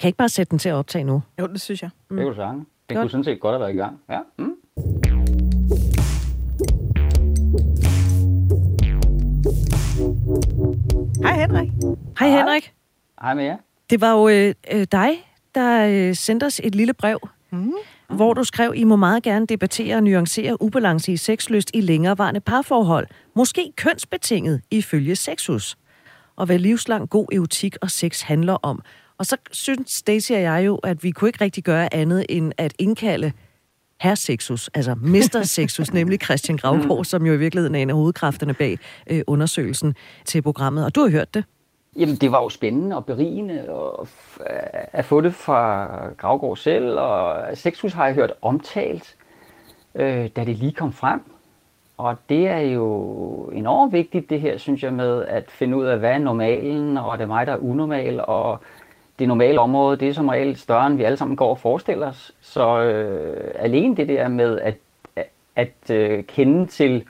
Kan jeg ikke bare sætte den til at optage nu? Jo, det synes jeg. Mm. Det kunne du sagen. Det Godt. kunne sådan set godt have været i gang. Ja. Mm. Hej Henrik. Hej Henrik. Hej med jer. Det var jo øh, øh, dig, der øh, sendte os et lille brev, mm. hvor du skrev, I må meget gerne debattere og nuancere ubalance i sexlyst i længerevarende parforhold. Måske kønsbetinget ifølge Sexus. Og hvad livslang god erotik og sex handler om. Og så synes Stacey og jeg jo, at vi kunne ikke rigtig gøre andet end at indkalde herr Sexus, altså Mr. Sexus, nemlig Christian Gravgaard, som jo i virkeligheden er en af hovedkræfterne bag øh, undersøgelsen til programmet. Og du har hørt det. Jamen, det var jo spændende og berigende og at få det fra Gravgaard selv, og Sexhus har jeg hørt omtalt, øh, da det lige kom frem. Og det er jo enormt vigtigt, det her, synes jeg, med at finde ud af, hvad er normalen, og det er mig, der er unormal, og det normale område, det er som regel større, end vi alle sammen går og forestiller os. Så øh, alene det der med at, at, øh, kende til,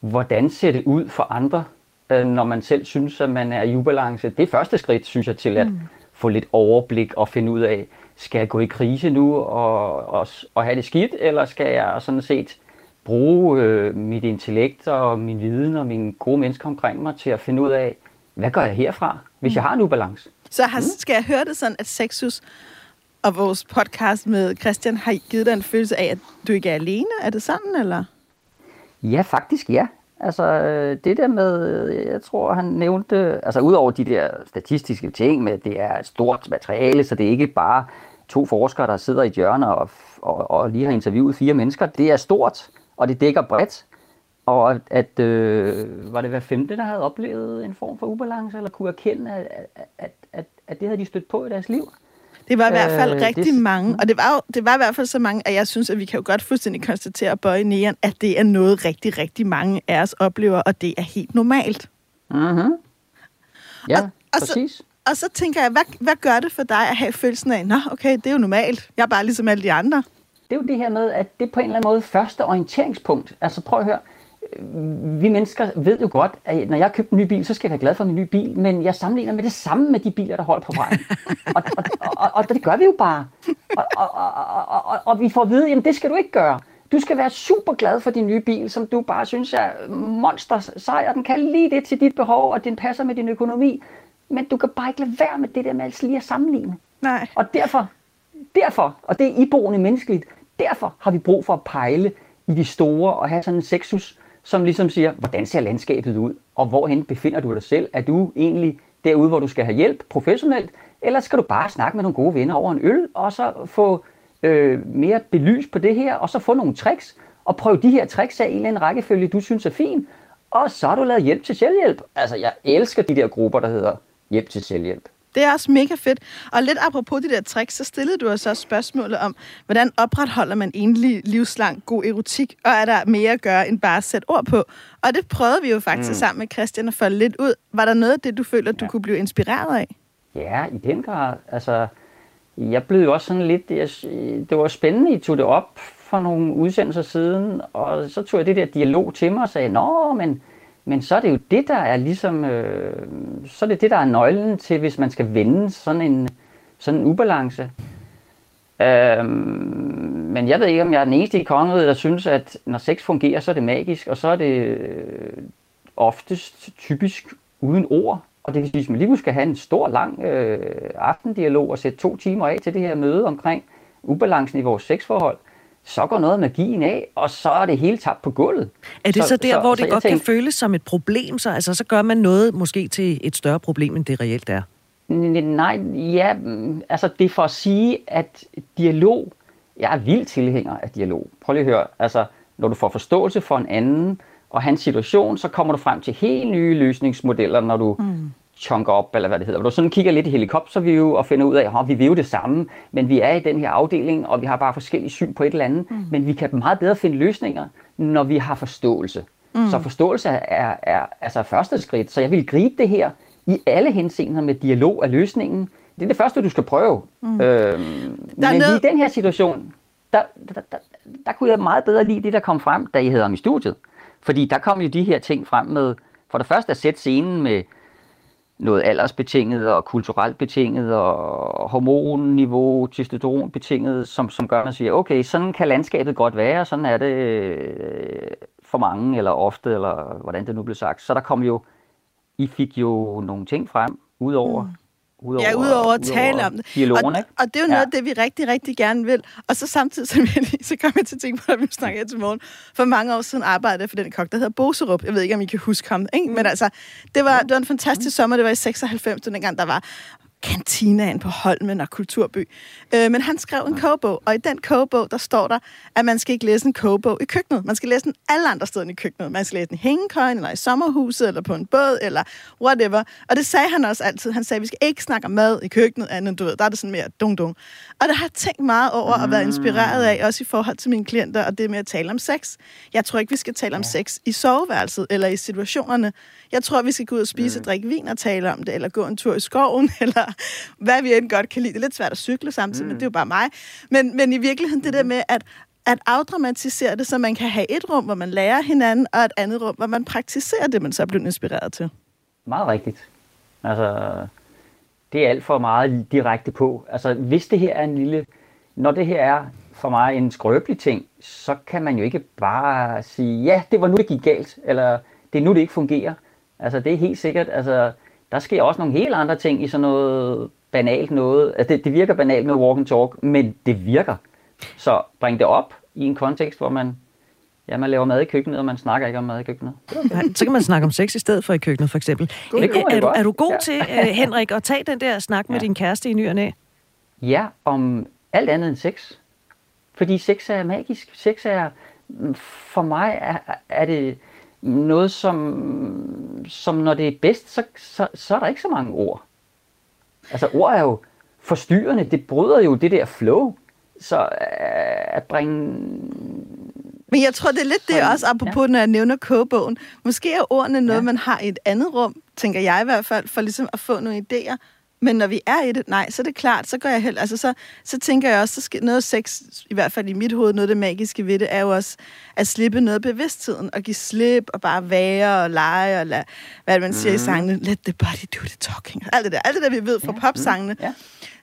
hvordan ser det ud for andre, øh, når man selv synes, at man er i ubalance, det er første skridt, synes jeg, til at mm. få lidt overblik og finde ud af, skal jeg gå i krise nu og, og, og have det skidt, eller skal jeg sådan set bruge øh, mit intellekt og min viden og mine gode mennesker omkring mig til at finde ud af, hvad gør jeg herfra, hvis jeg har en ubalance? Så har, skal jeg høre det sådan, at Sexus og vores podcast med Christian har givet dig en følelse af, at du ikke er alene? Er det sådan, eller? Ja, faktisk ja. Altså øh, det der med, øh, jeg tror han nævnte, altså udover de der statistiske ting med, at det er et stort materiale, så det er ikke bare to forskere, der sidder i et hjørne og, og, og lige har interviewet fire mennesker. Det er stort, og det dækker bredt. Og at, øh, var det hver femte, der havde oplevet en form for ubalance, eller kunne erkende, at, at, at, at, det havde de stødt på i deres liv. Det var i hvert fald Øh, rigtig det- mange, og det var, jo, det var i hvert fald så mange, at jeg synes, at vi kan jo godt fuldstændig konstatere og bøje næren, at det er noget rigtig, rigtig mange af os oplever, og det er helt normalt. Mm-hmm. Ja, Og- og så- præcis. Og så tænker jeg, hvad, hvad gør det for dig at have følelsen af, nå okay, det er jo normalt, jeg er bare ligesom alle de andre. det er jo det her med, at det er på en eller anden måde første orienteringspunkt. Altså prøv at høre, vi mennesker ved jo godt, at når jeg har købt en ny bil, så skal jeg være glad for min nye bil, men jeg sammenligner med det samme med de biler, der holder på vejen. og, og, og, og det gør vi jo bare. Og, og, og, og, og, og vi får at vide, at det skal du ikke gøre. Du skal være super glad for din nye bil, som du bare synes er monster sej, og den kan lige det til dit behov, og den passer med din økonomi. Men du kan bare ikke lade være med det der med altid lige at sammenligne. Nej. Og derfor, derfor, og det er iboende menneskeligt, derfor har vi brug for at pejle i de store og have sådan en sexus, som ligesom siger, hvordan ser landskabet ud, og hvorhen befinder du dig selv? Er du egentlig derude, hvor du skal have hjælp professionelt, eller skal du bare snakke med nogle gode venner over en øl, og så få øh, mere belys på det her, og så få nogle tricks, og prøve de her tricks af en eller anden rækkefølge, du synes er fin, og så har du lavet hjælp til selvhjælp. Altså, jeg elsker de der grupper, der hedder hjælp til selvhjælp. Det er også mega fedt. Og lidt apropos de der tricks, så stillede du os også spørgsmålet om, hvordan opretholder man egentlig livslang god erotik, og er der mere at gøre end bare at sætte ord på? Og det prøvede vi jo faktisk mm. sammen med Christian at folde lidt ud. Var der noget af det, du føler, du Ja. kunne blive inspireret af? Ja, i den grad. Altså, jeg blev jo også sådan lidt, jeg, det var spændende, I tog det op for nogle udsendelser siden, og så tog jeg det der dialog til mig og sagde, nå, men, men så er det jo det, der er ligesom, øh, så er det det, der er nøglen til, hvis man skal vende sådan en, sådan en ubalance. Øhm, men jeg ved ikke, om jeg er den eneste i kongeriget, der synes, at når sex fungerer, så er det magisk, og så er det øh, oftest typisk uden ord. Og det vil sige, hvis man lige skal have en stor, lang øh, aftendialog og sætte to timer af til det her møde omkring ubalancen i vores sexforhold, så går noget af magien af, og så er det hele tabt på gulvet. Er det så, så der, hvor det godt tænkte, kan føles som et problem? Så, altså, så gør man noget måske til et større problem, end det reelt er. Nej, ja, mm, altså det er for at sige, at dialog, jeg er vild tilhænger af dialog. Prøv lige at høre, altså når du får forståelse for en anden og hans situation, så kommer du frem til helt nye løsningsmodeller, når du mm. Chunker op, eller hvad det hedder. Hvor du sådan kigger lidt i helikopterview og finder ud af, at vi vil jo det samme, men vi er i den her afdeling, og vi har bare forskellige syn på et eller andet. Mm. Men vi kan meget bedre finde løsninger, når vi har forståelse. Mm. Så forståelse er, er altså første skridt. Så jeg vil gribe det her i alle henseender med dialog af løsningen. Det er det første, du skal prøve. Mm. Øhm, men noget- i den her situation, der, der, der, der kunne jeg meget bedre lide det, der kom frem, da I havde ham i studiet. Fordi der kom jo de her ting frem med, for det første at sætte scenen med, noget aldersbetinget og kulturelt betinget og hormonniveau, testosteron betinget, som, som gør, at man siger, okay, sådan kan landskabet godt være, sådan er det øh, for mange, eller ofte, eller hvordan det nu blev sagt. Så der kom jo, I fik jo nogle ting frem, udover mm. Udover, ja, udover at tale om det. Dialogen, og, ikke? og det er jo noget af det, vi rigtig, rigtig gerne vil. Og så samtidig, så, vi, så kommer jeg til at tænke på, at vi snakker til morgen. For mange år siden arbejdede jeg for den kok, der hedder Boserup. Jeg ved ikke, om I kan huske ham. Ikke? Men altså, det var, det var en fantastisk sommer. Det var i 96, dengang der var kantinaen på Holmen og Kulturby. Øh, men han skrev en kogebog, og i den kogebog, der står der, at man skal ikke læse en kogebog i køkkenet. Man skal læse den alle andre steder i køkkenet. Man skal læse den i hængekøjen, eller i sommerhuset, eller på en båd, eller whatever. Og det sagde han også altid. Han sagde, at vi skal ikke snakke om mad i køkkenet, andet du ved. Der er det sådan mere dung dung. Og det har jeg tænkt meget over at være inspireret af, også i forhold til mine klienter, og det med at tale om sex. Jeg tror ikke, vi skal tale om sex i soveværelset, eller i situationerne. Jeg tror, vi skal gå ud og spise og drikke vin og tale om det, eller gå en tur i skoven, eller hvad vi end godt kan lide. Det er lidt svært at cykle samtidig, mm. men det er jo bare mig. Men, men i virkeligheden det der med, at at afdramatisere det, så man kan have et rum, hvor man lærer hinanden, og et andet rum, hvor man praktiserer det, man så er blevet inspireret til. Meget rigtigt. Altså, det er alt for meget direkte på. Altså, hvis det her er en lille... Når det her er for mig en skrøbelig ting, så kan man jo ikke bare sige, ja, det var nu, det gik galt, eller det er nu, det ikke fungerer. Altså, det er helt sikkert, altså, der sker også nogle helt andre ting i sådan noget banalt noget. Altså, det, det virker banalt med walk and talk, men det virker. Så bring det op i en kontekst, hvor man, ja, man laver mad i køkkenet, og man snakker ikke om mad i køkkenet. Så kan man snakke om sex i stedet for i køkkenet, for eksempel. Det er, er, du, er du god ja. til, uh, Henrik, at tage den der snak med ja. din kæreste i ny og næ? Ja, om alt andet end sex. Fordi sex er magisk. Sex er, for mig er, er det noget, som, som når det er bedst, så, så, så er der ikke så mange ord. Altså ord er jo forstyrrende, det bryder jo det der flow. Så øh, at bringe... Men jeg tror, det er lidt det også, apropos, ja. når jeg nævner kogebogen. Måske er ordene noget, ja. man har i et andet rum, tænker jeg i hvert fald, for ligesom at få nogle idéer. Men når vi er i det, nej, så er det klart, så går jeg helt, altså så, så tænker jeg også, så skal noget sex, i hvert fald i mit hoved, noget af det magiske ved det, er jo også at slippe noget bevidstheden, og give slip, og bare være og lege, og lade, hvad man siger mm. i sangene, let the body do the talking, alt det der, alt det der, vi ved fra ja. popsangene. Mm. Ja.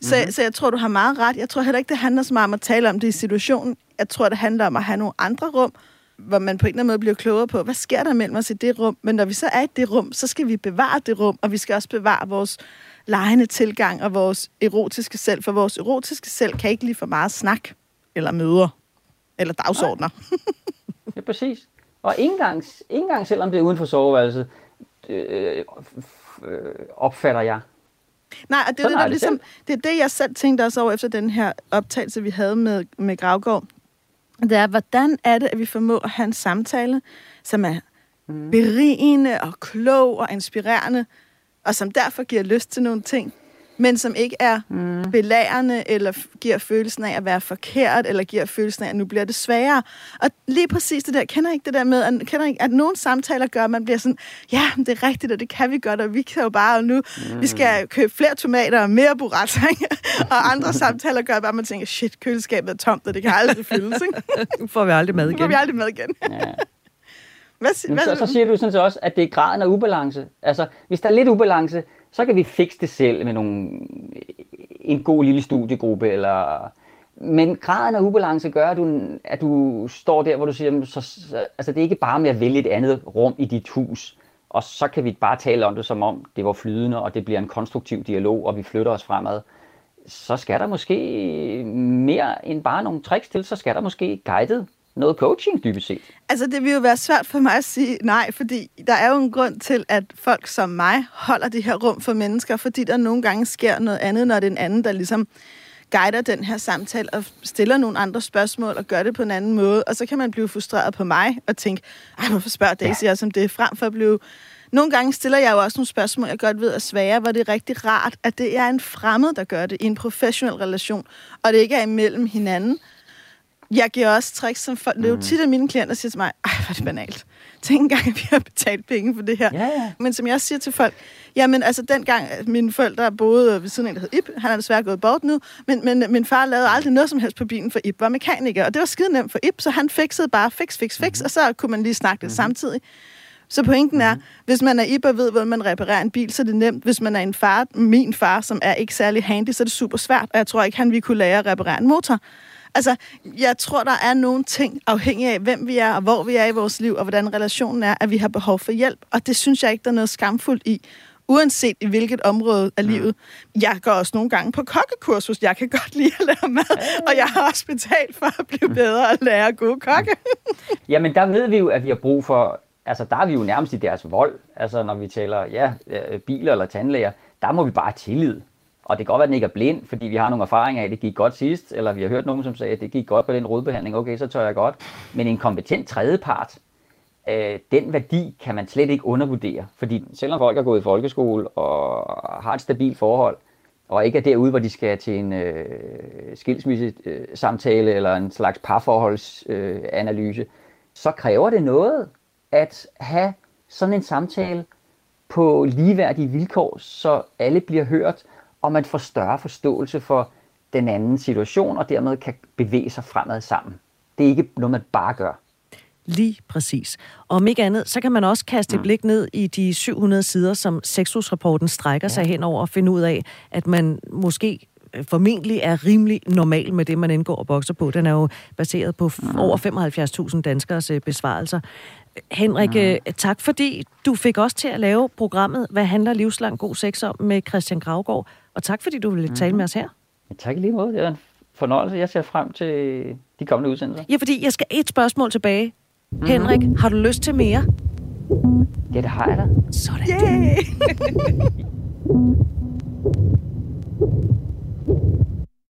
Så, mm-hmm. så jeg tror, du har meget ret. Jeg tror heller ikke, det handler så meget om at tale om det i situationen. Jeg tror, det handler om at have nogle andre rum, hvor man på en eller anden måde bliver klogere på, hvad sker der mellem os i det rum? Men når vi så er i det rum, så skal vi bevare det rum, og vi skal også bevare vores lejende tilgang og vores erotiske selv, for vores erotiske selv kan ikke lige for meget snak, eller møder, eller dagsordner. ja, præcis. Og ikke engang, ikke engang selvom det er uden for soveværelset, øh, øh, opfatter jeg. Nej, og det er, det, der, ligesom, det er det, jeg selv tænkte også over efter den her optagelse, vi havde med, med Gravgaard. Det er, hvordan er det, at vi formår at have en samtale, som er mm. berigende og klog og inspirerende, og som derfor giver lyst til nogle ting, men som ikke er mm. belærende, eller giver følelsen af at være forkert, eller giver følelsen af, at nu bliver det sværere. Og lige præcis det der, kender ikke det der med, at, kender ikke, at nogle samtaler gør, at man bliver sådan, ja, det er rigtigt, og det kan vi godt, og vi kan jo bare, og nu, mm. vi skal købe flere tomater og mere burrata, og andre samtaler gør bare, at man tænker, shit, køleskabet er tomt, og det kan aldrig fyldes. nu får vi aldrig mad igen. Nu får vi aldrig mad igen. Hvad, hvad, så, så siger du sådan set også, at det er graden af ubalance. Altså, hvis der er lidt ubalance, så kan vi fikse det selv med nogle, en god lille studiegruppe, eller... Men graden af ubalance gør, at du, at du står der, hvor du siger, så, så, altså det er ikke bare med at vælge et andet rum i dit hus, og så kan vi bare tale om det, som om det var flydende, og det bliver en konstruktiv dialog, og vi flytter os fremad. Så skal der måske mere end bare nogle tricks til, så skal der måske guidet noget coaching, dybest set? Altså, det vil jo være svært for mig at sige nej, fordi der er jo en grund til, at folk som mig holder det her rum for mennesker, fordi der nogle gange sker noget andet, når det er en anden, der ligesom guider den her samtale og stiller nogle andre spørgsmål og gør det på en anden måde. Og så kan man blive frustreret på mig og tænke, ej, hvorfor spørger Daisy ja. også om det? Frem for at blive... Nogle gange stiller jeg jo også nogle spørgsmål, jeg godt ved er svære, hvor det er rigtig rart, at det er en fremmed, der gør det i en professionel relation, og det ikke er imellem hinanden. Jeg giver også tricks, som folk... Mm. Det er jo tit, at mine klienter siger til mig, ej, hvor er det banalt. Tænk engang, at vi har betalt penge for det her. Ja, ja. Men som jeg siger til folk, jamen altså dengang mine forældre boede ved siden af en, der hed Ip, han er desværre gået bort nu, men, men min far lavede aldrig noget som helst på bilen, for Ip var mekaniker, og det var skide nemt for Ip, så han fikset bare fix, fix, fix, mm-hmm. og så kunne man lige snakke det mm-hmm. samtidig. Så pointen er, hvis man er IBA ved, hvordan man reparerer en bil, så er det nemt. Hvis man er en far, min far, som er ikke særlig handy, så er det super svært. Og jeg tror ikke, han ville kunne lære at reparere en motor. Altså, jeg tror, der er nogle ting, afhængig af, hvem vi er, og hvor vi er i vores liv, og hvordan relationen er, at vi har behov for hjælp. Og det synes jeg ikke, der er noget skamfuldt i uanset i hvilket område af mm. livet. Jeg går også nogle gange på kokkekursus. Jeg kan godt lide at lære mad, og jeg har også betalt for at blive bedre at lære gode kokke. Jamen, der ved vi jo, at vi har brug for... Altså, der er vi jo nærmest i deres vold. Altså, når vi taler, ja, øh, biler eller tandlæger, der må vi bare tillid. Og det kan godt være, at den ikke er blind, fordi vi har nogle erfaringer af, at det gik godt sidst, eller vi har hørt nogen, som sagde, at det gik godt på den rodbehandling. Okay, så tør jeg godt. Men en kompetent tredjepart, øh, den værdi kan man slet ikke undervurdere. Fordi selvom folk er gået i folkeskole og har et stabilt forhold, og ikke er derude, hvor de skal til en øh, skilsmissesamtale øh, eller en slags parforholdsanalyse, øh, så kræver det noget at have sådan en samtale på ligeværdige vilkår, så alle bliver hørt, og man får større forståelse for den anden situation, og dermed kan bevæge sig fremad sammen. Det er ikke noget, man bare gør. Lige præcis. Og om ikke andet, så kan man også kaste et mm. blik ned i de 700 sider, som Sexus-rapporten strækker ja. sig hen over og finde ud af, at man måske øh, formentlig er rimelig normal med det, man indgår og bokser på. Den er jo baseret på mm. over 75.000 danskers øh, besvarelser. Henrik, mm. tak fordi du fik os til at lave programmet Hvad handler livslang god sex om med Christian Gravgaard. Og tak fordi du ville tale mm. med os her. Ja, tak lige måde. Det er en fornøjelse. Jeg ser frem til de kommende udsendelser. Ja, fordi jeg skal et spørgsmål tilbage. Mm-hmm. Henrik, har du lyst til mere? Ja, det har jeg da. Sådan. Yeah.